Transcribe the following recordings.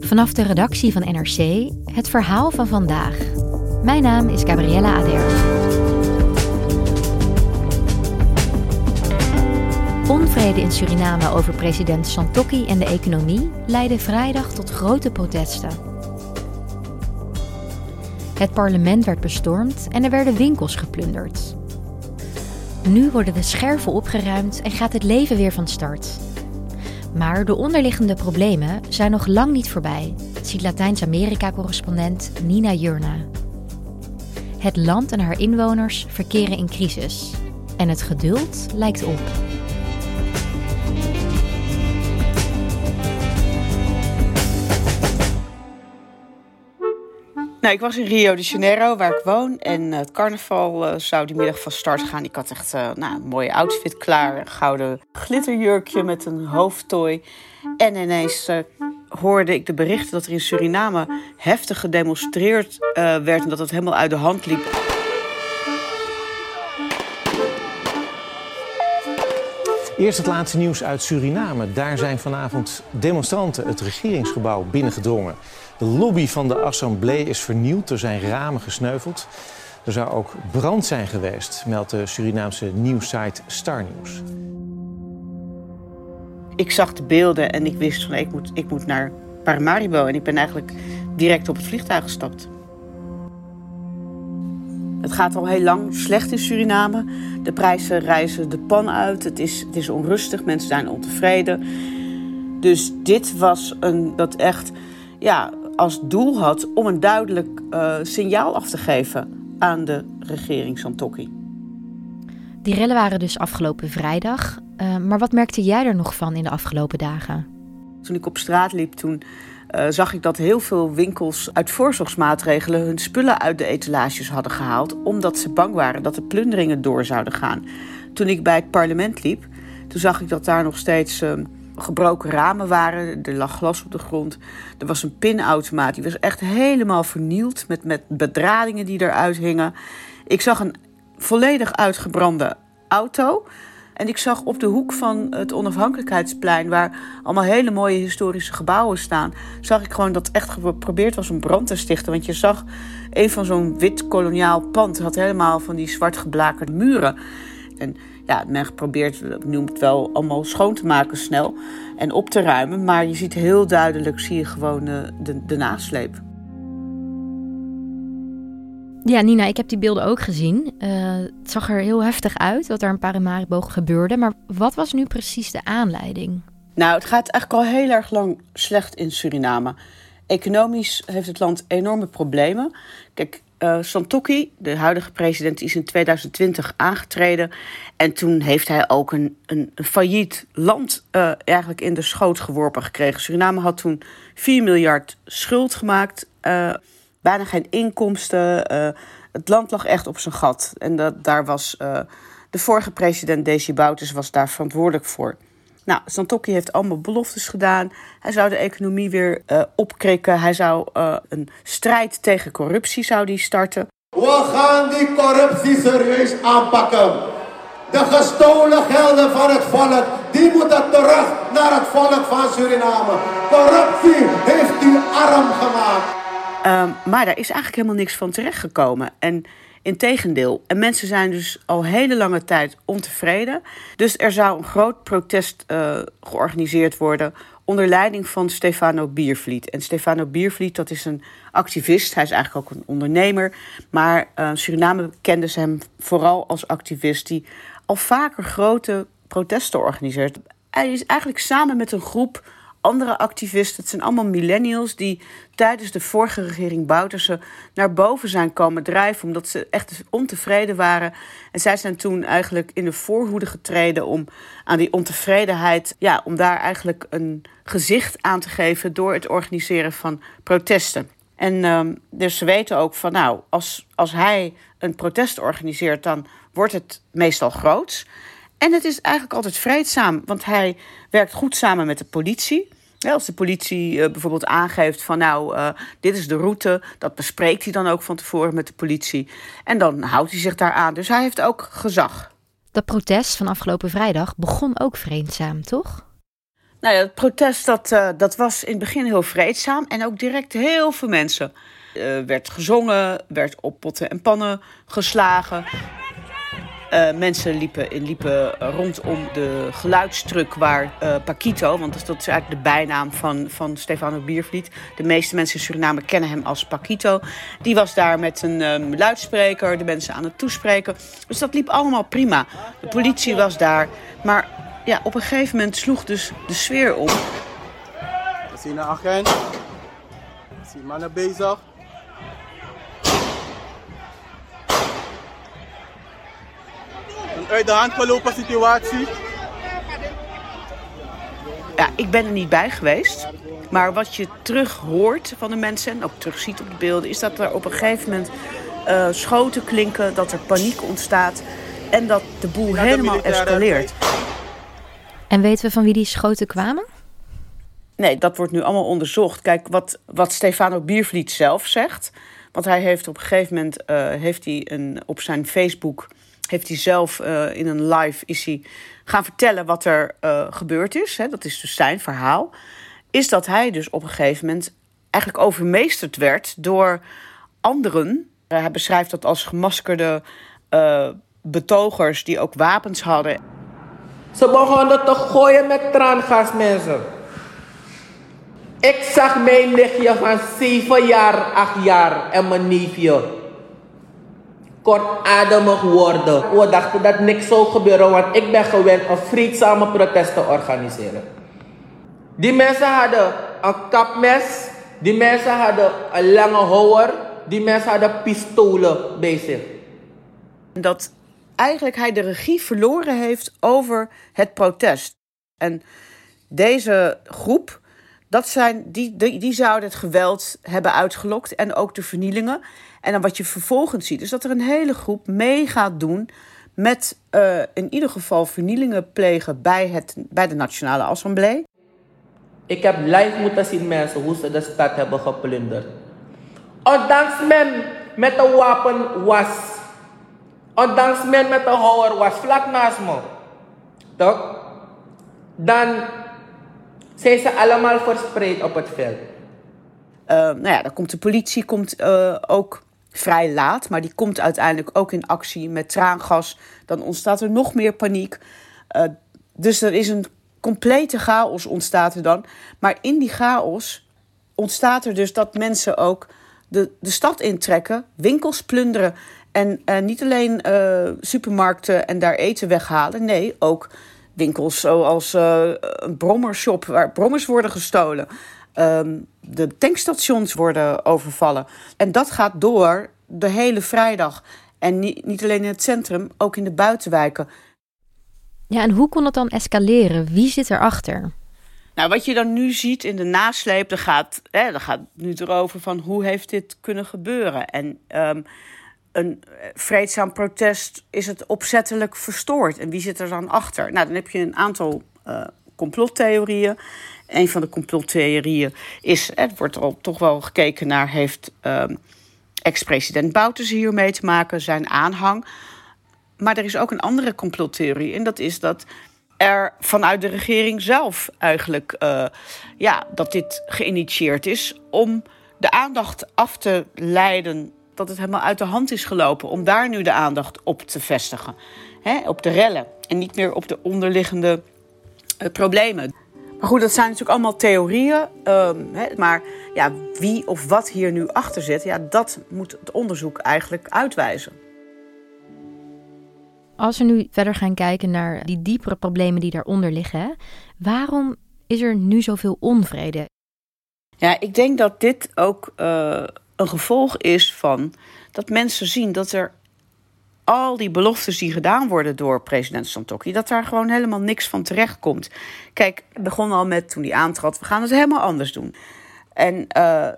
Vanaf de redactie van NRC het verhaal van vandaag. Mijn naam is Gabriella Ader. Onvrede in Suriname over president Santokki en de economie leidde vrijdag tot grote protesten. Het parlement werd bestormd en er werden winkels geplunderd. Nu worden de scherven opgeruimd en gaat het leven weer van start. Maar de onderliggende problemen zijn nog lang niet voorbij, ziet Latijns-Amerika-correspondent Nina Jurna. Het land en haar inwoners verkeren in crisis en het geduld lijkt op. Nou, ik was in Rio de Janeiro, waar ik woon. En het carnaval uh, zou die middag van start gaan. Ik had echt uh, nou, een mooie outfit klaar. Een gouden glitterjurkje met een hoofdtooi. En ineens hoorde ik de berichten dat er in Suriname heftig gedemonstreerd werd. En dat het helemaal uit de hand liep. Eerst het laatste nieuws uit Suriname. Daar zijn vanavond demonstranten het regeringsgebouw binnengedrongen. De lobby van de Assemblée is vernieuwd, er zijn ramen gesneuveld. Er zou ook brand zijn geweest, meldt de Surinaamse nieuwssite Star News. Ik zag de beelden en ik wist van ik moet, ik moet naar Paramaribo. En ik ben eigenlijk direct op het vliegtuig gestapt. Het gaat al heel lang slecht in Suriname. De prijzen reizen de pan uit. Het is, het is onrustig, mensen zijn ontevreden. Dus dit was een dat echt ja, als doel had om een duidelijk uh, signaal af te geven aan de regering Santokki. Die rellen waren dus afgelopen vrijdag. Uh, maar wat merkte jij er nog van in de afgelopen dagen? Toen ik op straat liep, toen uh, zag ik dat heel veel winkels uit voorzorgsmaatregelen hun spullen uit de etalages hadden gehaald, omdat ze bang waren dat de plunderingen door zouden gaan. Toen ik bij het parlement liep, toen zag ik dat daar nog steeds uh, gebroken ramen waren. Er lag glas op de grond. Er was een pinautomaat. Die was echt helemaal vernield met, met bedradingen die eruit hingen. Ik zag een volledig uitgebrande auto. En ik zag op de hoek van het onafhankelijkheidsplein, waar allemaal hele mooie historische gebouwen staan, zag ik gewoon dat echt geprobeerd was om brand te stichten. Want je zag een van zo'n wit koloniaal pand had helemaal van die zwart geblakerde muren. En ja, men probeert, noemt het wel, allemaal schoon te maken snel en op te ruimen. Maar je ziet heel duidelijk, zie je gewoon de, de, de nasleep. Ja, Nina, ik heb die beelden ook gezien. Uh, het zag er heel heftig uit wat er in Paramaribo gebeurde. Maar wat was nu precies de aanleiding? Nou, het gaat eigenlijk al heel erg lang slecht in Suriname. Economisch heeft het land enorme problemen. Kijk, uh, Santokki, de huidige president, is in 2020 aangetreden. En toen heeft hij ook een, een, failliet land uh, eigenlijk in de schoot geworpen gekregen. Suriname had toen 4 miljard schuld gemaakt, uh, bijna geen inkomsten. het land lag echt op zijn gat. En dat, daar was de vorige president, Desi Bouterse, was daar verantwoordelijk voor. Nou, Santokki heeft allemaal beloftes gedaan. Hij zou de economie weer uh, opkrikken. Hij zou uh, een strijd tegen corruptie zou die starten. We gaan die corruptie serieus aanpakken. De gestolen gelden van het volk, die moeten terug naar het volk van Suriname. Corruptie heeft u arm gemaakt. Uh, maar daar is eigenlijk helemaal niks van terechtgekomen. En Integendeel. En mensen zijn dus al hele lange tijd ontevreden. Dus er zou een groot protest uh, georganiseerd worden onder leiding van Stefano Biervliet. En Stefano Biervliet, dat is een activist. Hij is eigenlijk ook een ondernemer. Maar uh, Suriname kende ze hem vooral als activist die al vaker grote protesten organiseert. Hij is eigenlijk samen met een groep andere activisten. Het zijn allemaal millennials die tijdens de vorige regering Bouterse naar boven zijn komen drijven. Omdat ze echt ontevreden waren. En zij zijn toen eigenlijk in de voorhoede getreden om aan die ontevredenheid, ja, om daar eigenlijk een gezicht aan te geven door het organiseren van protesten. En um, dus ze weten ook van, nou, als, als hij een protest organiseert, dan wordt het meestal groots. En het is eigenlijk altijd vreedzaam, want hij werkt goed samen met de politie. Als de politie uh, bijvoorbeeld aangeeft van nou, uh, dit is de route, dat bespreekt hij dan ook van tevoren met de politie. En dan houdt hij zich daar aan. Dus hij heeft ook gezag. Dat protest van afgelopen vrijdag begon ook vreedzaam, toch? Nou ja, het protest dat, uh, dat was in het begin heel vreedzaam en ook direct heel veel mensen. Er werd gezongen, werd op potten en pannen geslagen. Uh, mensen liepen, liepen rondom de geluidstruk waar uh, Paquito, want dat is eigenlijk de bijnaam van, van Stefano Biervliet. De meeste mensen in Suriname kennen hem als Paquito. Die was daar met een um, luidspreker, de mensen aan het toespreken. Dus dat liep allemaal prima. De politie was daar. Maar ja, op een gegeven moment sloeg dus de sfeer om. We zien een agent. We zien mannen bezig. Uit de hand gelopen situatie. Ja, ik ben er niet bij geweest. Maar wat je terug hoort van de mensen en ook terug ziet op de beelden... is dat er op een gegeven moment uh, schoten klinken, dat er paniek ontstaat... en dat de boel ja, helemaal escaleert. En weten we van wie die schoten kwamen? Nee, dat wordt nu allemaal onderzocht. Kijk, wat, wat Stefano Biervliet zelf zegt... want hij heeft op een gegeven moment uh, heeft hij een, op zijn Facebook heeft hij zelf uh, in een live is hij gaan vertellen wat er uh, gebeurd is. Hè, dat is dus zijn verhaal. Is dat hij dus op een gegeven moment eigenlijk overmeesterd werd door anderen. Uh, hij beschrijft dat als gemaskerde betogers die ook wapens hadden. Ze begonnen te gooien met traangas, mensen. Ik zag mijn nichtje van 7 jaar, 8 jaar en mijn neefje kortademig worden. We dachten dat niks zou gebeuren, want ik ben gewend om vreedzame protesten te organiseren. Die mensen hadden een kapmes, die mensen hadden een lange houwer, die mensen hadden pistolen bij zich. Dat eigenlijk hij de regie verloren heeft over het protest. En deze groep, dat zijn, die, die, die zouden het geweld hebben uitgelokt en ook de vernielingen. En dan wat je vervolgens ziet, is dat er een hele groep mee gaat doen met uh, in ieder geval vernielingen plegen bij, het, bij de Nationale Assemblée. Ik heb live moeten zien mensen hoe ze de stad hebben geplunderd. Ondanks men met een wapen was, ondanks men met een houwer was vlak naast me, toch? Dan zijn ze allemaal verspreid op het veld. Uh, nou ja, dan komt de politie komt, uh, ook vrij laat, maar die komt uiteindelijk ook in actie met traangas. Dan ontstaat er nog meer paniek. Uh, dus er is een complete chaos ontstaat er dan. Maar in die chaos ontstaat er dus dat mensen ook de, de stad intrekken, winkels plunderen. En uh, niet alleen uh, supermarkten en daar eten weghalen. Nee, ook winkels zoals een brommershop waar brommers worden gestolen. Um, de tankstations worden overvallen. En dat gaat door de hele vrijdag. En niet, niet alleen in het centrum, ook in de buitenwijken. Ja, en hoe kon het dan escaleren? Wie zit erachter? Nou, wat je dan nu ziet in de nasleep, dan gaat, hè, gaat nu erover van hoe heeft dit kunnen gebeuren. En um, een vreedzaam protest is het opzettelijk verstoord. En wie zit er dan achter? Nou, dan heb je een aantal uh, complottheorieën. Een van de complottheorieën is, er wordt al toch wel gekeken naar, heeft um, ex-president Bouters hier mee te maken, zijn aanhang. Maar er is ook een andere complottheorie en dat is dat er vanuit de regering zelf eigenlijk, uh, ja, dat dit geïnitieerd is om de aandacht af te leiden dat het helemaal uit de hand is gelopen om daar nu de aandacht op te vestigen. Hè, op de rellen en niet meer op de onderliggende problemen. Maar goed, dat zijn natuurlijk allemaal theorieën. Um, hè, maar ja, wie of wat hier nu achter zit, ja, dat moet het onderzoek eigenlijk uitwijzen. Als we nu verder gaan kijken naar die diepere problemen die daaronder liggen, waarom is er nu zoveel onvrede? Ja, ik denk dat dit ook uh, een gevolg is van dat mensen zien dat er al die beloftes die gedaan worden door president Santokki, dat daar gewoon helemaal niks van terecht komt. Kijk, het begon al met toen hij aantrad, we gaan het helemaal anders doen. En uh,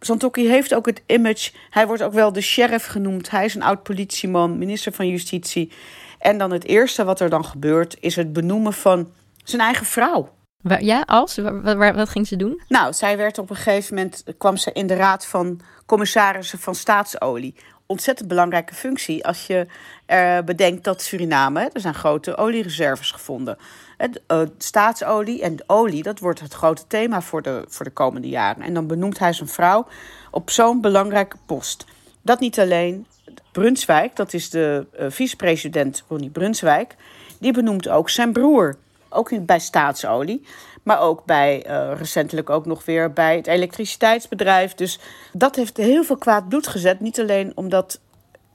Santokki heeft ook het image, hij wordt ook wel de sheriff genoemd. Hij is een oud politieman, minister van Justitie. En dan het eerste wat er dan gebeurt, is het benoemen van zijn eigen vrouw. Ja, als? Wat, wat ging ze doen? Nou, zij werd op een gegeven moment, kwam ze in de raad van commissarissen van staatsolie. Ontzettend belangrijke functie als je uh, bedenkt dat Suriname, er zijn grote oliereserves gevonden. Het, uh, staatsolie en olie, dat wordt het grote thema voor de, voor de komende jaren. En dan benoemt hij zijn vrouw op zo'n belangrijke post. Dat niet alleen. Brunswijk, dat is de uh, vicepresident Ronnie Brunswijk, die benoemt ook zijn broer. Ook bij staatsolie, maar ook bij uh, recentelijk ook nog weer bij het elektriciteitsbedrijf. Dus dat heeft heel veel kwaad bloed gezet. Niet alleen omdat,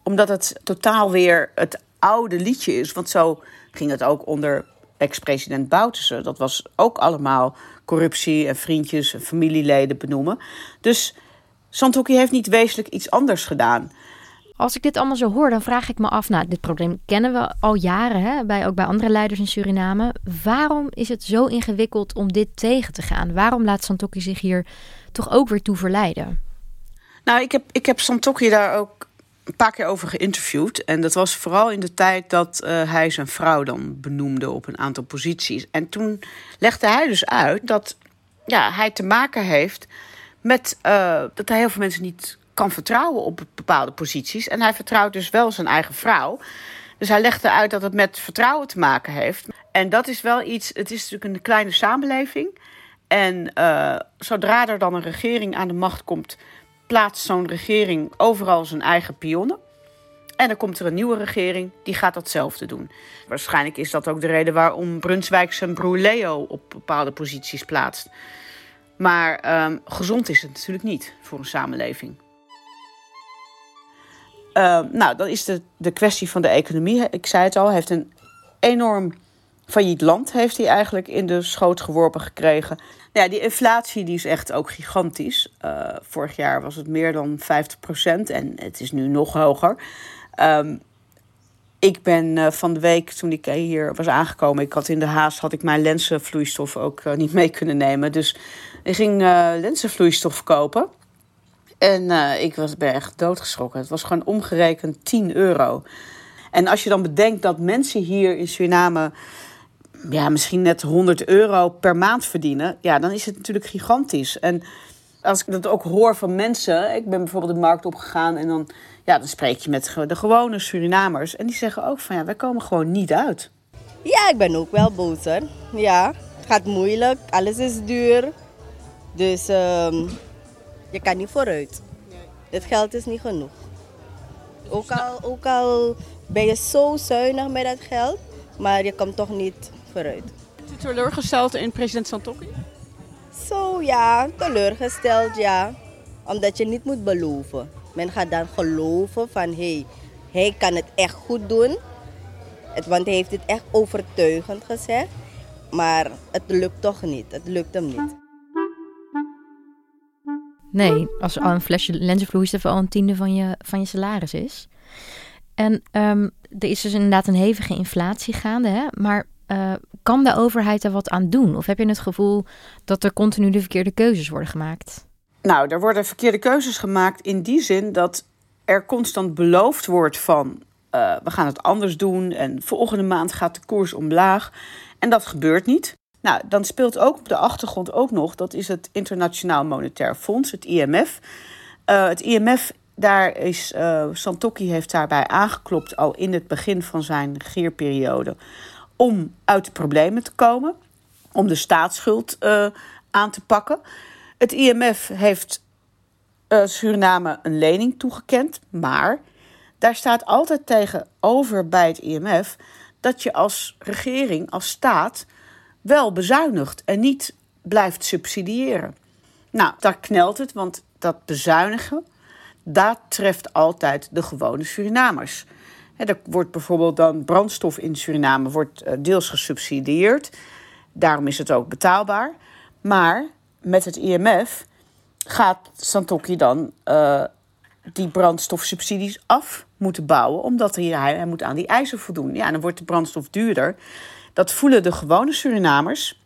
omdat het totaal weer het oude liedje is, want zo ging het ook onder ex-president Bouterse. Dat was ook allemaal corruptie en vriendjes en familieleden benoemen. Dus Santokki heeft niet wezenlijk iets anders gedaan. Als ik dit allemaal zo hoor, dan vraag ik me af, nou, dit probleem kennen we al jaren, hè, bij, ook bij andere leiders in Suriname. Waarom is het zo ingewikkeld om dit tegen te gaan? Waarom laat Santokki zich hier toch ook weer toe verleiden? Nou, ik heb, ik heb Santokki daar ook een paar keer over geïnterviewd. En dat was vooral in de tijd dat uh, hij zijn vrouw dan benoemde op een aantal posities. En toen legde hij dus uit dat ja, hij te maken heeft met uh, dat hij heel veel mensen niet kan vertrouwen op bepaalde posities. En hij vertrouwt dus wel zijn eigen vrouw. Dus hij legde uit dat het met vertrouwen te maken heeft. En dat is wel iets, het is natuurlijk een kleine samenleving. En uh, zodra er dan een regering aan de macht komt, plaatst zo'n regering overal zijn eigen pionnen. En dan komt er een nieuwe regering, die gaat datzelfde doen. Waarschijnlijk is dat ook de reden waarom Brunswijk zijn broer Leo op bepaalde posities plaatst. Maar um, gezond is het natuurlijk niet voor een samenleving. Uh, nou, dan is de, de kwestie van de economie. Ik zei het al, heeft een enorm failliet land heeft hij eigenlijk in de schoot geworpen gekregen. Nou ja, die inflatie die is echt ook gigantisch. Uh, vorig jaar was het meer dan 50 procent en het is nu nog hoger. Um, ik ben uh, van de week, toen ik hier was aangekomen... ik had in de haast had ik mijn lenzenvloeistof ook uh, niet mee kunnen nemen. Dus ik ging lenzenvloeistof kopen. En ik was, ben echt doodgeschrokken. Het was gewoon omgerekend 10 euro. En als je dan bedenkt dat mensen hier in Suriname ja, misschien net 100 euro per maand verdienen, ja, dan is het natuurlijk gigantisch. En als ik dat ook hoor van mensen, ik ben bijvoorbeeld de markt opgegaan en dan, ja, dan spreek je met de gewone Surinamers en die zeggen ook van ja, wij komen gewoon niet uit. Ja, ik ben ook wel boos. Ja, het gaat moeilijk, alles is duur. Dus um, je kan niet vooruit. Het geld is niet genoeg. Ook al, ook al ben je zo zuinig met dat geld, maar je komt toch niet vooruit. Bent u teleurgesteld in president Santokki? Zo ja, teleurgesteld ja. Omdat je niet moet beloven. Men gaat dan geloven van hé, hey, hij kan het echt goed doen. Het, want hij heeft het echt overtuigend gezegd. Maar het lukt toch niet. Het lukt hem niet. Nee, als al een flesje lenzenvloeistof al een tiende van je, van je salaris is. En um, er is dus inderdaad een hevige inflatie gaande. Hè? Maar uh, kan de overheid er wat aan doen? Of heb je het gevoel dat er continu de verkeerde keuzes worden gemaakt? Nou, er worden verkeerde keuzes gemaakt in die zin dat er constant beloofd wordt van uh, we gaan het anders doen en volgende maand gaat de koers omlaag. En dat gebeurt niet. Nou, dan speelt ook op de achtergrond ook nog, dat is het Internationaal Monetair Fonds, het IMF. Uh, het IMF, daar is, uh, Santokki heeft daarbij aangeklopt al in het begin van zijn regeerperiode om uit de problemen te komen, om de staatsschuld uh, aan te pakken. Het IMF heeft Suriname een lening toegekend, maar daar staat altijd tegenover bij het IMF dat je als regering, als staat, wel bezuinigt en niet blijft subsidiëren. Nou, daar knelt het, want dat bezuinigen, dat treft altijd de gewone Surinamers. Er wordt bijvoorbeeld dan brandstof in Suriname wordt eh, deels gesubsidieerd. Daarom is het ook betaalbaar. Maar met het IMF gaat Santokki dan uh, die brandstofsubsidies af moeten bouwen, omdat hij, hij moet aan die eisen voldoen. Ja, dan wordt de brandstof duurder. Dat voelen de gewone Surinamers.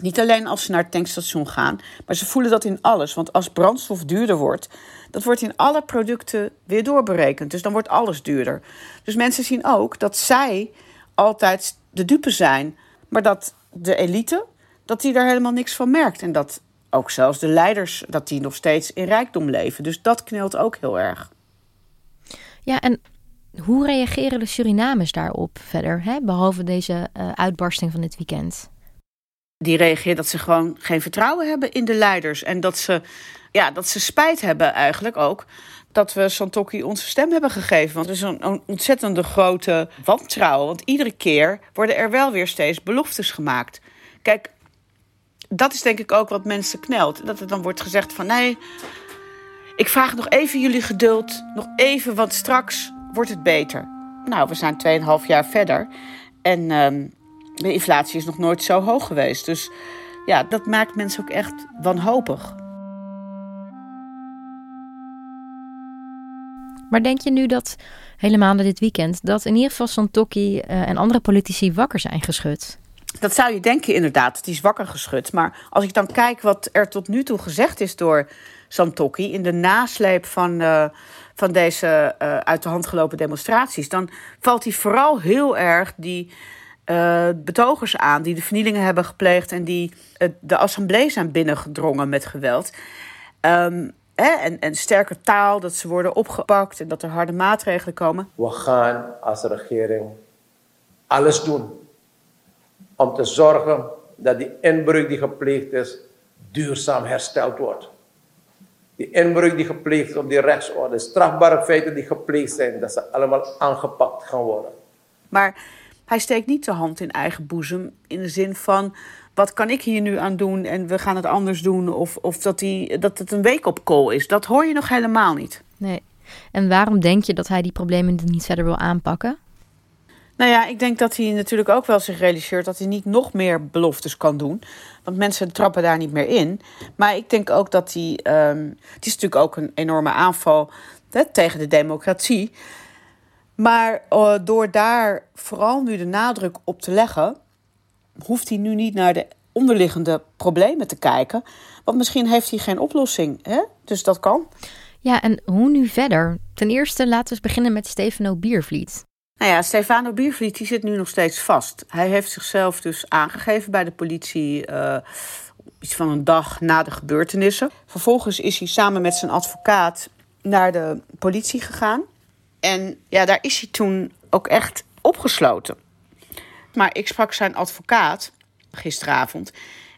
Niet alleen als ze naar het tankstation gaan, maar ze voelen dat in alles. Want als brandstof duurder wordt, dat wordt in alle producten weer doorberekend. Dus dan wordt alles duurder. Dus mensen zien ook dat zij altijd de dupe zijn, maar dat de elite, dat die daar helemaal niks van merkt. En dat ook zelfs de leiders, dat die nog steeds in rijkdom leven. Dus dat knelt ook heel erg. Ja, en hoe reageren de Surinamers daarop verder, hè? behalve deze uh, uitbarsting van dit weekend? Die reageert dat ze gewoon geen vertrouwen hebben in de leiders. En dat ze, ja, dat ze spijt hebben eigenlijk ook dat we Santokki onze stem hebben gegeven. Want het is een, een ontzettende grote wantrouwen. Want iedere keer worden er wel weer steeds beloftes gemaakt. Kijk, dat is denk ik ook wat mensen knelt. Dat er dan wordt gezegd van nee, ik vraag nog even jullie geduld. Nog even, want straks wordt het beter. Nou, we zijn 2,5 jaar verder. En uh, de inflatie is nog nooit zo hoog geweest. Dus ja, dat maakt mensen ook echt wanhopig. Maar denk je nu dat, helemaal dit weekend, dat in ieder geval Santokki uh, en andere politici wakker zijn geschud? Dat zou je denken inderdaad, die is wakker geschud. Maar als ik dan kijk wat er tot nu toe gezegd is door Santokki... in de nasleep van, uh, van deze uh, uit de hand gelopen demonstraties... dan valt hij vooral heel erg die uh, betogers aan... die de vernielingen hebben gepleegd en die de assemblee zijn binnengedrongen met geweld... Um, hè, en, en sterke taal, dat ze worden opgepakt en dat er harde maatregelen komen. We gaan als regering alles doen om te zorgen dat die inbreuk die gepleegd is, duurzaam hersteld wordt. Die inbreuk die gepleegd is op die rechtsorde, strafbare feiten die gepleegd zijn, dat ze allemaal aangepakt gaan worden. Maar hij steekt niet de hand in eigen boezem in de zin van wat kan ik hier nu aan doen en we gaan het anders doen. Of, of dat, die, dat het een week op kool is. Dat hoor je nog helemaal niet. Nee. En waarom denk je dat hij die problemen niet verder wil aanpakken? Nou ja, ik denk dat hij natuurlijk ook wel zich realiseert dat hij niet nog meer beloftes kan doen. Want mensen trappen daar niet meer in. Maar ik denk ook dat hij. Um, het is natuurlijk ook een enorme aanval tegen de democratie. Maar uh, door daar vooral nu de nadruk op te leggen, hoeft hij nu niet naar de onderliggende problemen te kijken. Want misschien heeft hij geen oplossing. Hè? Dus dat kan. Ja, en hoe nu verder? Ten eerste laten we beginnen met Stefano Biervliet. Nou ja, Stefano Biervliet die zit nu nog steeds vast. Hij heeft zichzelf dus aangegeven bij de politie uh, iets van een dag na de gebeurtenissen. Vervolgens is hij samen met zijn advocaat naar de politie gegaan. En ja, daar is hij toen ook echt opgesloten. Maar ik sprak zijn advocaat gisteravond.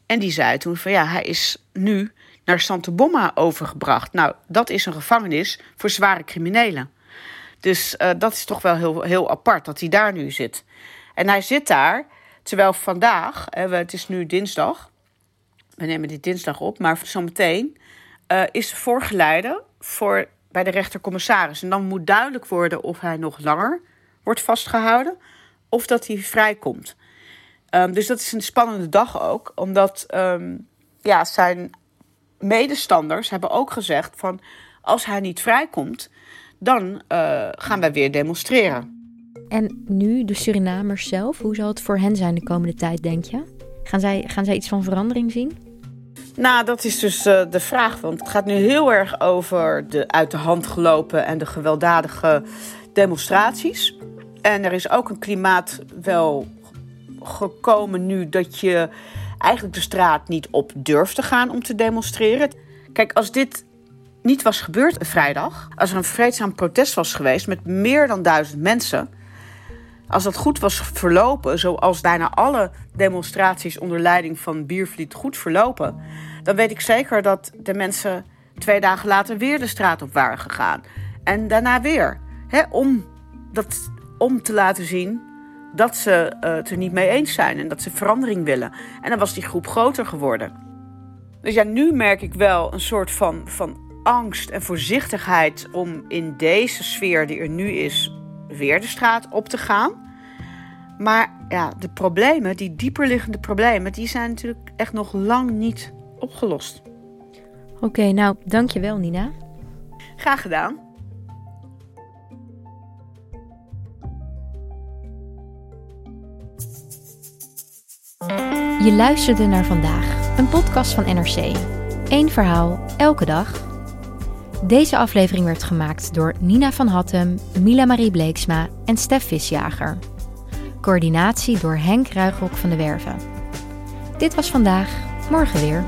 En die zei toen van ja, hij is nu naar Santa Bomma overgebracht. Nou, dat is een gevangenis voor zware criminelen. Dus uh, dat is toch wel heel, heel apart dat hij daar nu zit. En hij zit daar, terwijl vandaag, het is nu dinsdag. We nemen dit dinsdag op, maar zometeen uh, is de voorgeleide voor, bij de rechtercommissaris. En dan moet duidelijk worden of hij nog langer wordt vastgehouden of dat hij vrijkomt. Um, dus dat is een spannende dag ook, omdat um, ja, zijn medestanders hebben ook gezegd van als hij niet vrijkomt, dan uh, gaan wij weer demonstreren. En nu de Surinamers zelf, hoe zal het voor hen zijn de komende tijd, denk je? Gaan zij, gaan zij iets van verandering zien? Nou, dat is dus uh, de vraag. Want het gaat nu heel erg over de uit de hand gelopen en de gewelddadige demonstraties. En er is ook een klimaat wel gekomen nu dat je eigenlijk de straat niet op durft te gaan om te demonstreren. Kijk, als dit niet was gebeurd een vrijdag, als er een vreedzaam protest was geweest met meer dan duizend mensen, als dat goed was verlopen, zoals bijna alle demonstraties onder leiding van Biervliet goed verlopen, dan weet ik zeker dat de mensen twee dagen later weer de straat op waren gegaan. En daarna weer. Hè, om, dat, om te laten zien dat ze uh, het er niet mee eens zijn en dat ze verandering willen. En dan was die groep groter geworden. Dus ja, nu merk ik wel een soort van, van angst en voorzichtigheid om in deze sfeer die er nu is, weer de straat op te gaan. Maar ja, de problemen, die dieperliggende problemen, die zijn natuurlijk echt nog lang niet opgelost. Oké, nou, dankjewel Nina. Graag gedaan. Je luisterde naar vandaag, een podcast van NRC. Eén verhaal, elke dag. Deze aflevering werd gemaakt door Nina van Hattem, Mila Marie Bleeksma en Stef Visjager. Coördinatie door Henk Ruigrok van de Werven. Dit was vandaag, morgen weer.